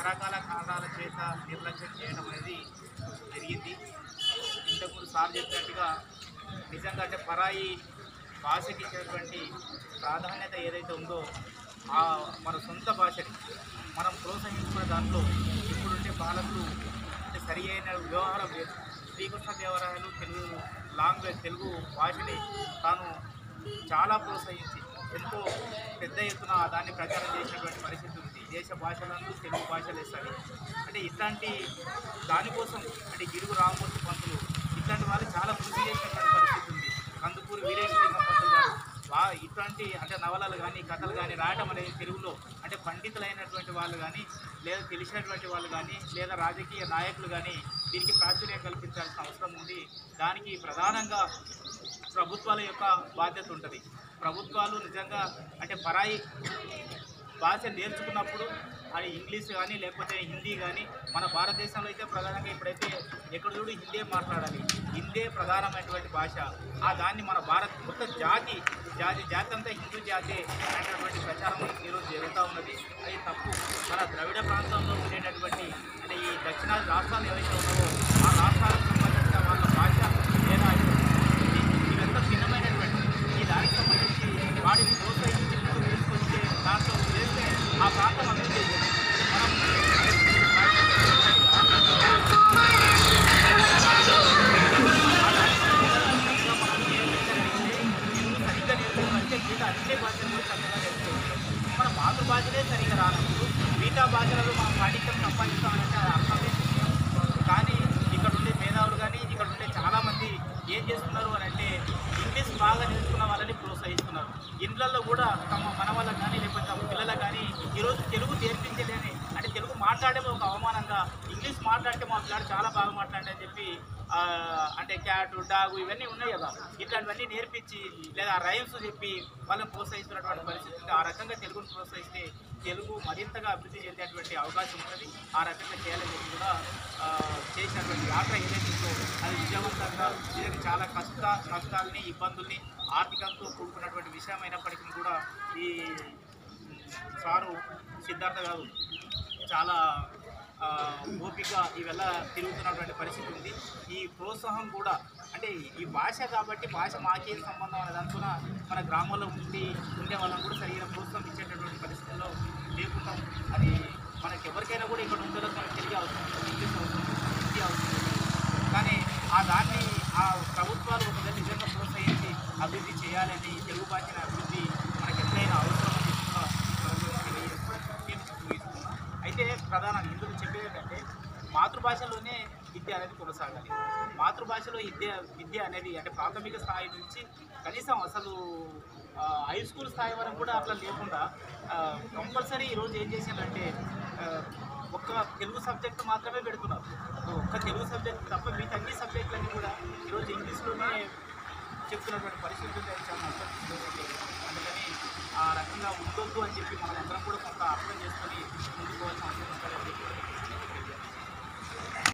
రకరకాల కారణాల చేత నిర్లక్ష్యం చేయడం అనేది జరిగింది. ఇంతకుముందు సార్ చెప్పినట్టుగా నిజంగా అంటే పరాయి భాషకి ఇచ్చినటువంటి ప్రాధాన్యత ఏదైతే ఉందో ఆ మన సొంత భాషని మనం ప్రోత్సహించుకున్న దాంట్లో ఇప్పుడుండే బాలకులు అంటే సరి అయిన వ్యవహారం లేదు. శ్రీకృష్ణదేవరాయలు తెలుగు లాంగ్వేజ్ తెలుగు భాషని తాను చాలా ప్రోత్సహించి ఎంతో పెద్ద ఎత్తున దాన్ని ప్రచారం చేసినటువంటి పరిస్థితి ఉంది. దేశ భాషలందు తెలుగు భాష సరి. అంటే ఇట్లాంటి దానికోసం అంటే గిరుగు రామమూర్తి పంతులు ఇట్లాంటి వాళ్ళు చాలా కృషి చేసినటువంటి పరిస్థితి ఉంది. కందుకూరు వీరేశలింగం పంతులు గారు వా ఇట్లాంటి అంటే నవలలు కానీ కథలు కానీ రాయడం అనేది తెలుగులో అంటే పండితులైనటువంటి వాళ్ళు కానీ లేదా తెలిసినటువంటి వాళ్ళు కానీ లేదా రాజకీయ నాయకులు కానీ దీనికి ప్రాచుర్యం కల్పించాల్సిన అవసరం ఉంది. దానికి ప్రధానంగా ప్రభుత్వాల యొక్క బాధ్యత ఉంటుంది. ప్రభుత్వాలు నిజంగా అంటే పరాయి భాష నేర్చుకున్నప్పుడు అది ఇంగ్లీష్ కానీ లేకపోతే హిందీ కానీ మన భారతదేశంలో అయితే ప్రధానంగా ఇప్పుడైతే ఎక్కడ చూడు హిందీ మాట్లాడాలి. హిందే ప్రధానమైనటువంటి భాష. ఆ దాన్ని మన భారత్ మొత్తం జాతి జాతి జాతి అంతా హిందూ జాతి అనేటటువంటి ప్రచారం ఈరోజు జరుగుతూ ఉన్నది. అది తప్పు. మన ద్రవిడ ప్రాంతంలో ఉండేటటువంటి అంటే ఈ దక్షిణాది రాష్ట్రాలు ఏవైతే ఉన్నావో ఆ రాష్ట్రాలకు సంబంధించిన వాళ్ళ భాష లేదా ఇదంతా భిన్నమైనటువంటి ఈ దానికి సంబంధించి వాటిని ప్రోత్సహించి ముందుకు తీసుకొచ్చే దాంట్లో చేస్తే ఆ ప్రాంతం అభివృద్ధి అన్ని భాషలు కూడా చక్కగా నేర్చుకోవచ్చు మన మాతృభాషలే సరిగ్గా రానప్పుడు మిగతా భాషలలో మనం పాఠ్యం సంపాదిస్తామంటే అది అర్థమే విషయం. కానీ ఇక్కడ ఉండే మేధావులు కానీ ఇక్కడ ఉండే చాలామంది ఏం చేస్తున్నారు అని అంటే ఇంగ్లీష్ బాగా నేర్చుకున్న వాళ్ళని ప్రోత్సహిస్తున్నారు ఇండ్లలో కూడా తమ మన వాళ్ళకి కానీ లేకపోతే తమ పిల్లలకు కానీ ఈరోజు తెలుగు నేర్పించలేని అంటే తెలుగు మాట్లాడే ఒక అవమానంగా ఇంగ్లీష్ మాట్లాడితే మా పిల్లాడు చాలా బాగా మాట్లాడే అని చెప్పి అంటే క్యాట్ డాగు ఇవన్నీ ఉన్నాయి కదా. ఇట్లాంటివన్నీ నేర్పించి లేదా రైమ్స్ చెప్పి వాళ్ళని ప్రోత్సహిస్తున్నటువంటి పరిస్థితి ఆ రకంగా తెలుగును ప్రోత్సహిస్తే తెలుగు మరింతగా అభివృద్ధి చెందేటువంటి అవకాశం ఉంటుంది. ఆ రకంగా చేయాలని చెప్పి కూడా చేసినటువంటి యాత్ర ఏదైతే అది విజయవంతంగా దీనికి చాలా కష్ట కష్టాలని ఇబ్బందుల్ని ఆర్థికంతో కూడుకున్నటువంటి విషయం అయినప్పటికీ కూడా ఈ సారు సిద్ధార్థ గారు చాలా ఓపిక ఇవెల్ల తిరుగుతున్నటువంటి పరిస్థితి ఉంది. ఈ ప్రోత్సాహం కూడా అంటే ఈ భాష కాబట్టి భాష మాకేం సంబంధం అనేది అనుకున్న మన గ్రామంలో ఉండి ఉండే వాళ్ళని కూడా సరైన ప్రోత్సాహం ఇచ్చేటటువంటి పరిస్థితుల్లో లేకుండా అది మనకి ఎవరికైనా కూడా ఇక్కడ ఉందో మనకు తిరిగి అవసరం ఇంగ్లీష్ అవసరం హిందీ అవసరం కానీ ఆ దాన్ని ఆ ప్రభుత్వాలు ఒకవేళ నిజంగా ప్రోత్సహించి అభివృద్ధి చేయాలని తెలుగు భాషను అభివృద్ధి మనకి ఎట్లయినా అవసరం అని చెప్పి కూడా ప్రభుత్వం తెలియజేస్తూ నేను ముగిస్తున్నా. అయితే ప్రధానంగా ఇందులో చెప్పేది ఏంటంటే మాతృభాషలోనే విద్య అనేది కొనసాగాలి. మాతృభాషలో విద్య విద్య అనేది అంటే ప్రాథమిక స్థాయి నుంచి కనీసం అసలు హై స్కూల్ స్థాయి వరకు కూడా అట్లా లేకుండా కంపల్సరీ ఈరోజు ఏం చేశారంటే ఒక్క తెలుగు సబ్జెక్ట్ మాత్రమే పెడుతున్నారు. ఒక్క తెలుగు సబ్జెక్ట్ తప్ప మిగతా అన్ని సబ్జెక్టులన్నీ కూడా ఈరోజు ఇంగ్లీష్లోనే చెప్తున్నటువంటి పరిస్థితులు అందుకని ఆ రకంగా ఉండొద్దు అని చెప్పి మనం అందరం కూడా కొంత అర్థం చేసుకొని ముందుకోవాల్సిన అవసరం ఉంటుందని